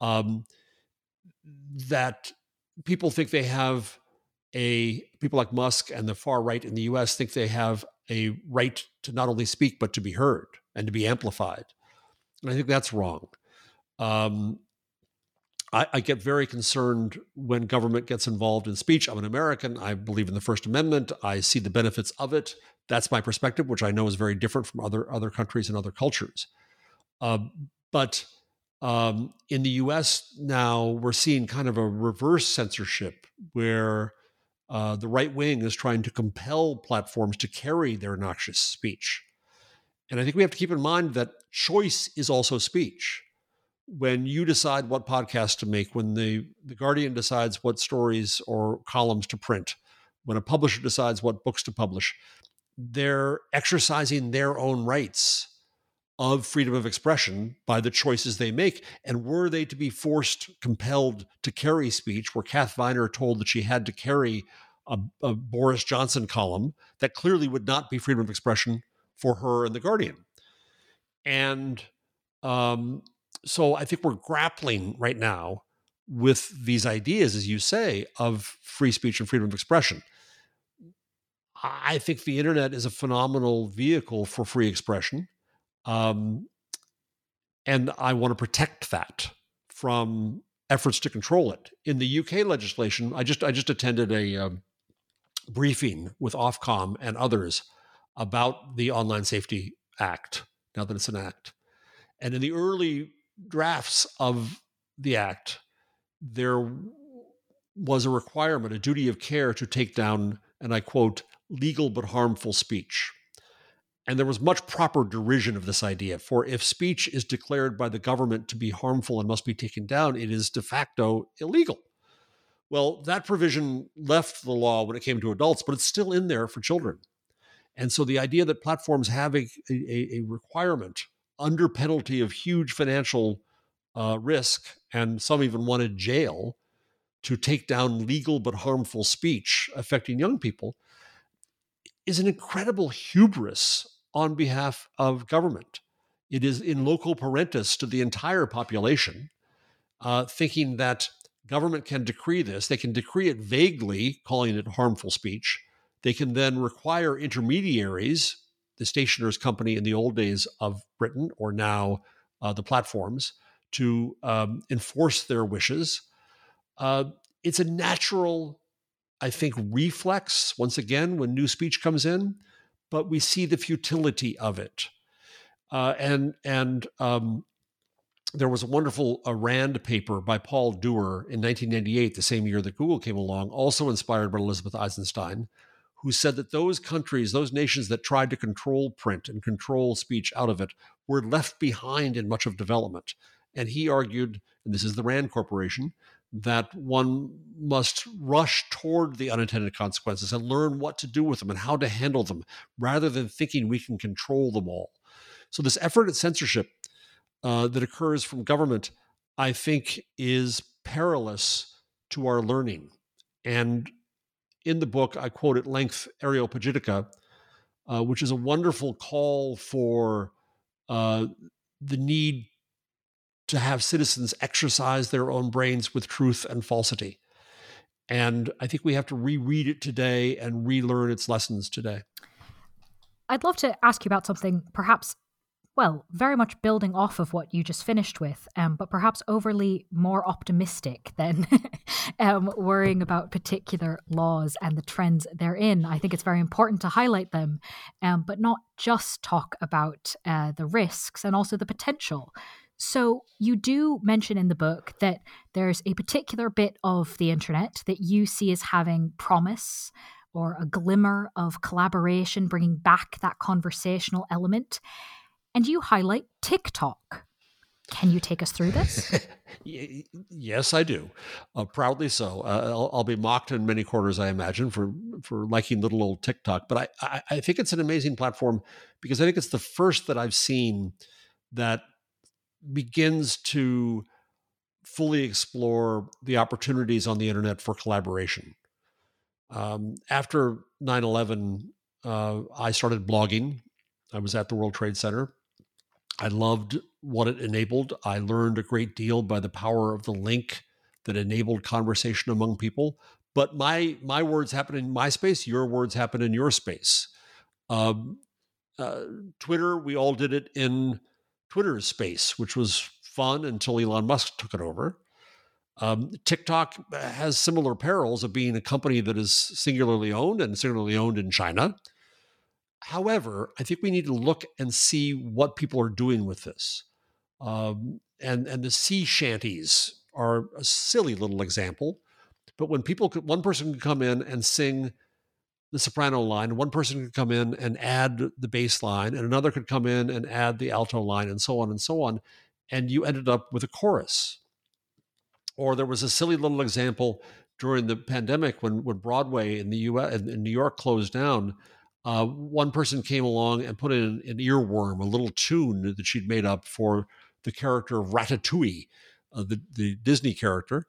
Um, that people think they have a people like Musk and the far right in the U.S. think they have a right to not only speak but to be heard and to be amplified. And I think that's wrong. Um, I, I, get very concerned when government gets involved in speech. I'm an American. I believe in the First Amendment. I see the benefits of it. That's my perspective, which I know is very different from other other countries and other cultures. Uh, but um, in the U.S. now, we're seeing kind of a reverse censorship where uh, the right wing is trying to compel platforms to carry their noxious speech. And I think we have to keep in mind that choice is also speech. When you decide what podcast to make, when the, the Guardian decides what stories or columns to print, when a publisher decides what books to publish, they're exercising their own rights of freedom of expression by the choices they make. And were they to be forced, compelled to carry speech, where Kath Viner told that she had to carry a, a Boris Johnson column, that clearly would not be freedom of expression for her and the Guardian. And um, so I think we're grappling right now with these ideas, as you say, of free speech and freedom of expression. I think the internet is a phenomenal vehicle for free expression. Um, and I want to protect that from efforts to control it. In the UK legislation, I just I just attended a um, briefing with Ofcom and others about the Online Safety Act. Now that it's an act, and in the early drafts of the act, there was a requirement, a duty of care to take down, and I quote, legal but harmful speech. And there was much proper derision of this idea. For if speech is declared by the government to be harmful and must be taken down, it is de facto illegal. Well, that provision left the law when it came to adults, but it's still in there for children. And so the idea that platforms have a, a, a requirement under penalty of huge financial uh, risk, and some even wanted jail to take down legal but harmful speech affecting young people, is an incredible hubris on behalf of government. It is in loco parentis to the entire population, uh, thinking that government can decree this. They can decree it vaguely, calling it harmful speech. They can then require intermediaries, the stationers company in the old days of Britain, or now uh, the platforms, to um, enforce their wishes. Uh, it's a natural, I think, reflex, once again, when new speech comes in but we see the futility of it. Uh, and and um, there was a wonderful a Rand paper by Paul Dewar in 1998, the same year that Google came along, also inspired by Elizabeth Eisenstein, who said that those countries, those nations that tried to control print and control speech out of it, were left behind in much of development. And he argued, and this is the Rand Corporation, that one must rush toward the unintended consequences and learn what to do with them and how to handle them rather than thinking we can control them all. So, this effort at censorship uh, that occurs from government, I think, is perilous to our learning. And in the book, I quote at length Areopagitica, uh, which is a wonderful call for uh, the need to have citizens exercise their own brains with truth and falsity. And I think we have to reread it today and relearn its lessons today. I'd love to ask you about something perhaps, well, very much building off of what you just finished with, um, but perhaps overly more optimistic than um, worrying about particular laws and the trends therein. I think it's very important to highlight them, um, but not just talk about uh, the risks and also the potential. So, you do mention in the book that there's a particular bit of the internet that you see as having promise or a glimmer of collaboration, bringing back that conversational element. And you highlight TikTok. Can you take us through this? yes, I do. Uh, proudly so. Uh, I'll, I'll, be mocked in many quarters, I imagine, for for liking little old TikTok. But I, I, I think it's an amazing platform because I think it's the first that I've seen that begins to fully explore the opportunities on the internet for collaboration. Um, after 9 11, uh, I started blogging. I was at the World Trade Center. I loved what it enabled. I learned a great deal by the power of the link that enabled conversation among people. But my my words happen in my space. Your words happen in your space. Um, uh, Twitter, we all did it in Twitter's space, which was fun until Elon Musk took it over. Um, TikTok has similar perils of being a company that is singularly owned and singularly owned in China. However, I think we need to look and see what people are doing with this. Um, and, and the sea shanties are a silly little example. But when people could, one person could come in and sing the soprano line. One person could come in and add the bass line, and another could come in and add the alto line, and so on and so on. And you ended up with a chorus. Or there was a silly little example during the pandemic when, when Broadway in the U.S. in New York closed down. Uh, one person came along and put in an earworm, a little tune that she'd made up for the character of Ratatouille, uh, the, the Disney character.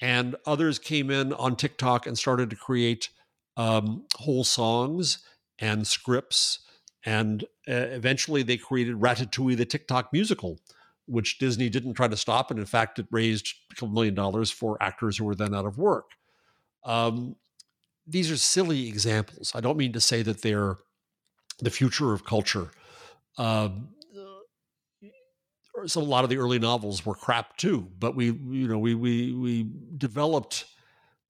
And others came in on TikTok and started to create um, whole songs and scripts. And uh, eventually they created Ratatouille, the TikTok musical, which Disney didn't try to stop. And in fact, it raised a couple million dollars for actors who were then out of work. Um, these are silly examples. I don't mean to say that they're the future of culture. Um, so a lot of the early novels were crap too. But we, you know, we we we developed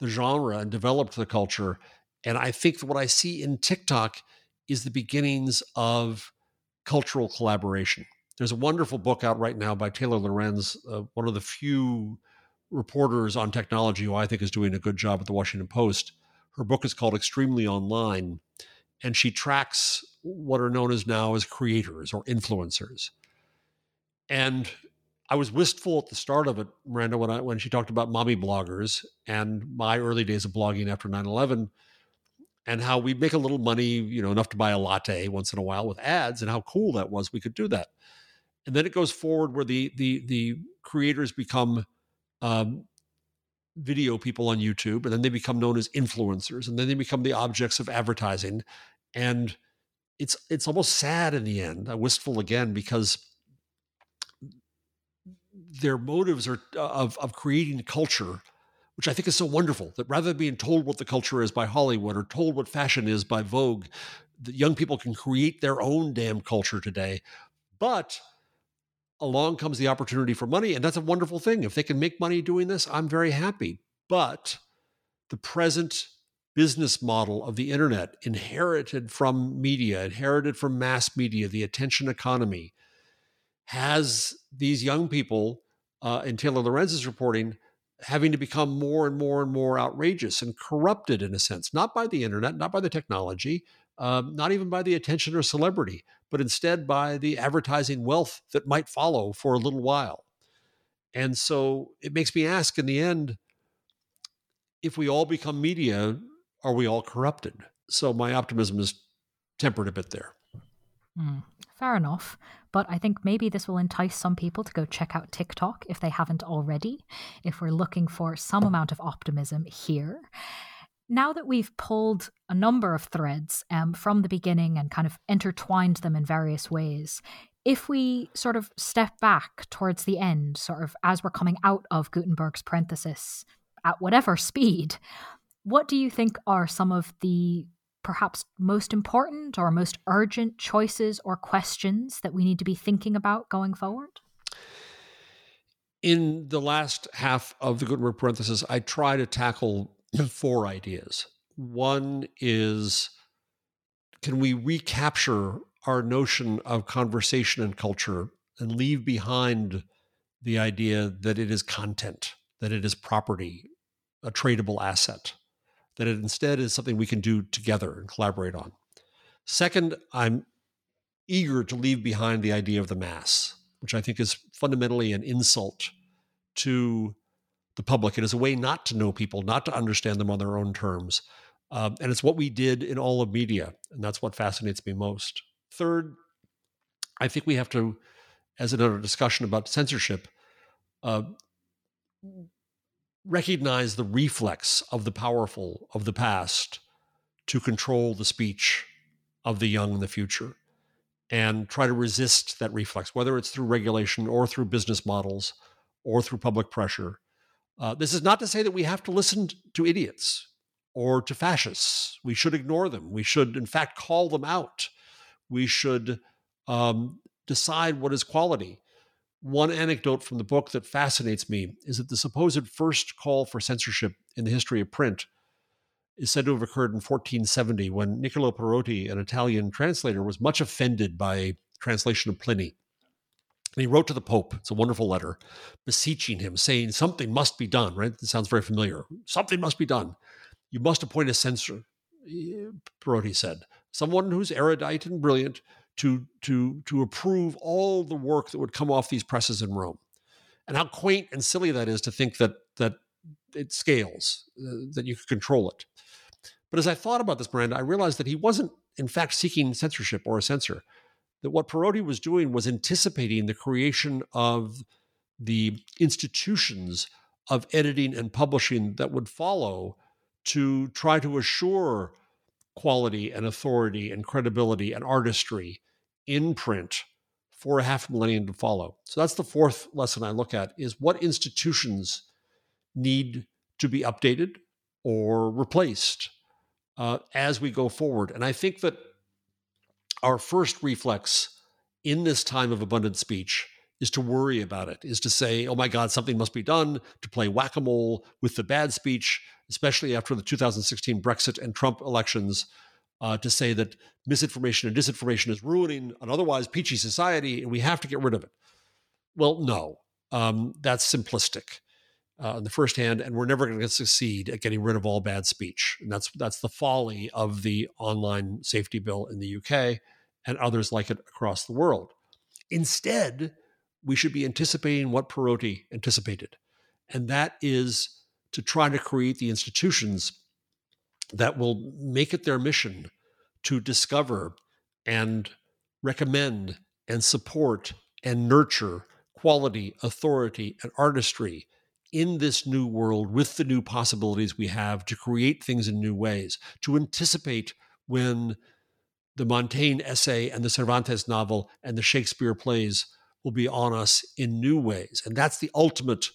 the genre and developed the culture. And I think what I see in TikTok is the beginnings of cultural collaboration. There's a wonderful book out right now by Taylor Lorenz, uh, one of the few reporters on technology who I think is doing a good job at the Washington Post. Her book is called Extremely Online, and she tracks what are known as now as creators or influencers. And I was wistful at the start of it, Miranda, when I when she talked about mommy bloggers and my early days of blogging after 9-11 and how we'd make a little money, you know, enough to buy a latte once in a while with ads and how cool that was we could do that. And then it goes forward where the the the creators become um, video people on YouTube, and then they become known as influencers, and then they become the objects of advertising. And it's it's almost sad in the end, uh, wistful again, because their motives are uh, of of creating culture, which I think is so wonderful. That rather than being told what the culture is by Hollywood or told what fashion is by Vogue, that young people can create their own damn culture today. But along comes the opportunity for money, and that's a wonderful thing. If they can make money doing this, I'm very happy. But the present business model of the internet, inherited from media, inherited from mass media, the attention economy, has these young people, uh, in Taylor Lorenz's reporting, having to become more and more and more outrageous and corrupted in a sense, not by the internet, not by the technology, um, not even by the attention or celebrity, but instead by the advertising wealth that might follow for a little while. And so it makes me ask in the end if we all become media, are we all corrupted? So my optimism is tempered a bit there. Mm, fair enough. But I think maybe this will entice some people to go check out TikTok if they haven't already, if we're looking for some amount of optimism here now that we've pulled a number of threads um, from the beginning and kind of intertwined them in various ways, if we sort of step back towards the end, sort of as we're coming out of Gutenberg's parenthesis at whatever speed, what do you think are some of the perhaps most important or most urgent choices or questions that we need to be thinking about going forward? In the last half of the Gutenberg parenthesis, I try to tackle four ideas. One is can we recapture our notion of conversation and culture and leave behind the idea that it is content, that it is property, a tradable asset, that it instead is something we can do together and collaborate on. Second, I'm eager to leave behind the idea of the mass, which I think is fundamentally an insult to the public. It is a way not to know people, not to understand them on their own terms. Um, and it's what we did in all of media. And that's what fascinates me most. Third, I think we have to, as another discussion about censorship, uh, recognize the reflex of the powerful of the past to control the speech of the young in the future and try to resist that reflex, whether it's through regulation or through business models or through public pressure. Uh, this is not to say that we have to listen to idiots or to fascists. We should ignore them. We should, in fact, call them out. We should um, decide what is quality. One anecdote from the book that fascinates me is that the supposed first call for censorship in the history of print is said to have occurred in 1470 when Niccolo Perotti, an Italian translator, was much offended by a translation of Pliny. And he wrote to the Pope, it's a wonderful letter, beseeching him, saying, Something must be done, right? It sounds very familiar. Something must be done. You must appoint a censor, Perotti said, someone who's erudite and brilliant to, to, to approve all the work that would come off these presses in Rome. And how quaint and silly that is to think that, that it scales, uh, that you could control it. But as I thought about this, Miranda, I realized that he wasn't, in fact, seeking censorship or a censor that what Perotti was doing was anticipating the creation of the institutions of editing and publishing that would follow to try to assure quality and authority and credibility and artistry in print for a half millennium to follow. So that's the fourth lesson I look at is what institutions need to be updated or replaced uh, as we go forward. And I think that our first reflex in this time of abundant speech is to worry about it, is to say, oh my God, something must be done to play whack a mole with the bad speech, especially after the 2016 Brexit and Trump elections, uh, to say that misinformation and disinformation is ruining an otherwise peachy society and we have to get rid of it. Well, no, um, that's simplistic. Uh, on the first hand, and we're never going to succeed at getting rid of all bad speech. And that's that's the folly of the online safety bill in the UK and others like it across the world. Instead, we should be anticipating what Perotti anticipated, and that is to try to create the institutions that will make it their mission to discover and recommend and support and nurture quality, authority, and artistry in this new world with the new possibilities we have to create things in new ways, to anticipate when the Montaigne essay and the Cervantes novel and the Shakespeare plays will be on us in new ways. And that's the ultimate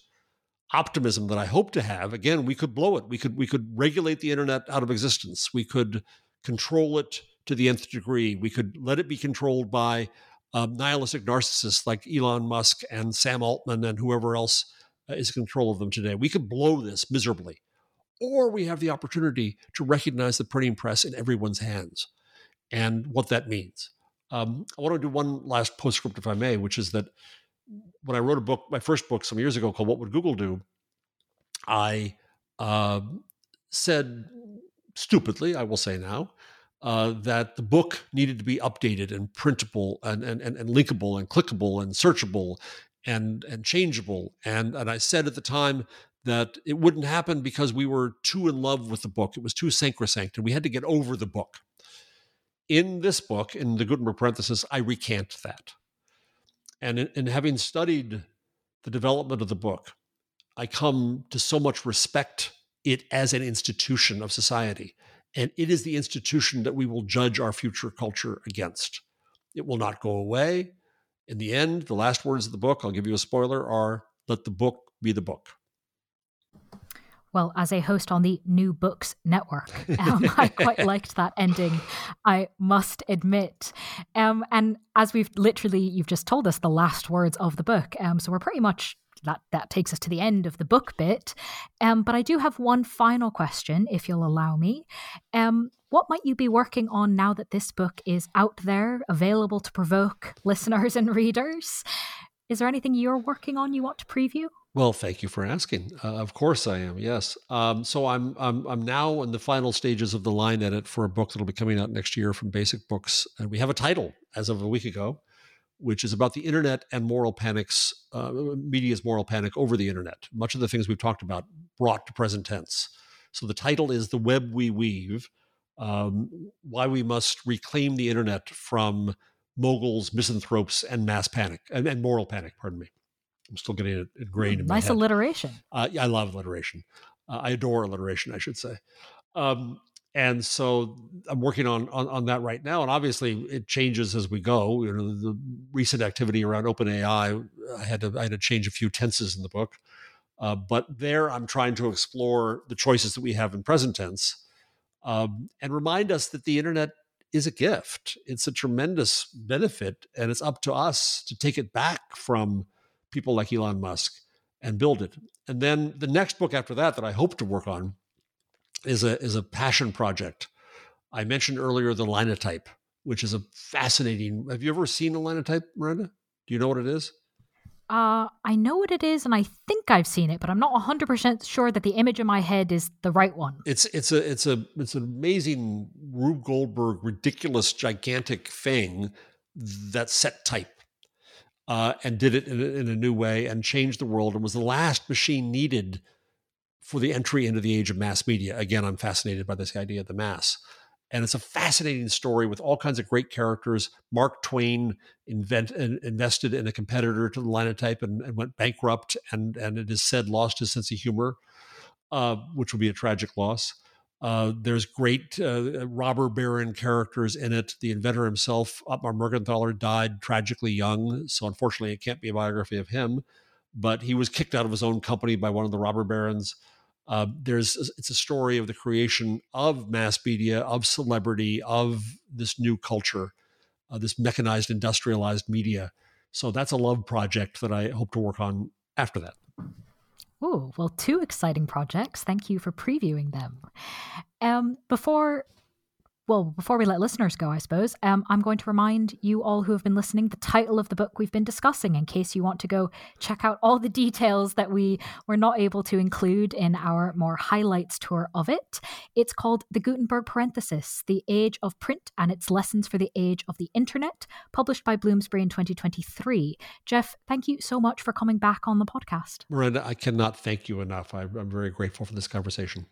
optimism that I hope to have. Again, we could blow it. We could we could regulate the internet out of existence. We could control it to the nth degree. We could let it be controlled by um, nihilistic narcissists like Elon Musk and Sam Altman and whoever else uh, is in control of them today. We could blow this miserably. Or we have the opportunity to recognize the printing press in everyone's hands and what that means. Um, I want to do one last postscript, if I may, which is that when I wrote a book, my first book some years ago called What Would Google Do? I uh, said stupidly, I will say now, uh, that the book needed to be updated and printable and, and, and, and linkable and clickable and searchable and, and changeable. And, and I said at the time that it wouldn't happen because we were too in love with the book. It was too sacrosanct and we had to get over the book in this book, in the Gutenberg parenthesis, I recant that. And in, in, having studied the development of the book, I come to so much respect it as an institution of society. And it is the institution that we will judge our future culture against. It will not go away. In the end, the last words of the book, I'll give you a spoiler, are let the book be the book well, as a host on the New Books Network, um, I quite liked that ending, I must admit. Um, and as we've literally, you've just told us the last words of the book. Um, so we're pretty much, that, that takes us to the end of the book bit. Um, but I do have one final question, if you'll allow me. Um, what might you be working on now that this book is out there, available to provoke listeners and readers? Is there anything you're working on you want to preview? Well, thank you for asking. Uh, of course, I am. Yes. Um, so I'm I'm I'm now in the final stages of the line edit for a book that'll be coming out next year from Basic Books, and we have a title as of a week ago, which is about the internet and moral panics, uh, media's moral panic over the internet. Much of the things we've talked about brought to present tense. So the title is "The Web We Weave: um, Why We Must Reclaim the Internet from Moguls, Misanthropes, and Mass Panic and, and Moral Panic." Pardon me. I'm still getting it ingrained in my nice head. alliteration. Uh, yeah, I love alliteration. Uh, I adore alliteration, I should say. Um, and so I'm working on, on, on that right now, and obviously it changes as we go. You know, the recent activity around OpenAI, I had to I had to change a few tenses in the book, uh, but there I'm trying to explore the choices that we have in present tense, um, and remind us that the internet is a gift. It's a tremendous benefit, and it's up to us to take it back from people like Elon Musk and build it. And then the next book after that that I hope to work on is a is a passion project. I mentioned earlier the linotype, which is a fascinating. Have you ever seen a linotype, Miranda? Do you know what it is? Uh, I know what it is, and I think I've seen it, but I'm not 100 percent sure that the image in my head is the right one. It's it's a it's a it's an amazing Rube Goldberg, ridiculous, gigantic thing that set type uh, and did it in in a new way and changed the world and was the last machine needed for the entry into the age of mass media. Again, I'm fascinated by this idea of the mass. And it's a fascinating story with all kinds of great characters. Mark Twain invent, invested in a competitor to the linotype and, and went bankrupt, and, and it is said lost his sense of humor, uh, which would be a tragic loss. Uh, there's great uh, robber baron characters in it. The inventor himself, Ottmar Mergenthaler, died tragically young, so unfortunately, it can't be a biography of him. But he was kicked out of his own company by one of the robber barons. Uh, there's it's a story of the creation of mass media, of celebrity, of this new culture, uh, this mechanized, industrialized media So that's a love project that I hope to work on after that. Oh, well, two exciting projects. Thank you for previewing them. Um, before well, before we let listeners go, I suppose, um, I'm going to remind you all who have been listening the title of the book we've been discussing in case you want to go check out all the details that we were not able to include in our more highlights tour of it. It's called The Gutenberg Parenthesis The Age of Print and Its Lessons for the Age of the Internet, published by Bloomsbury in 2023. Jeff, thank you so much for coming back on the podcast. Miranda, I cannot thank you enough. I, I'm very grateful for this conversation.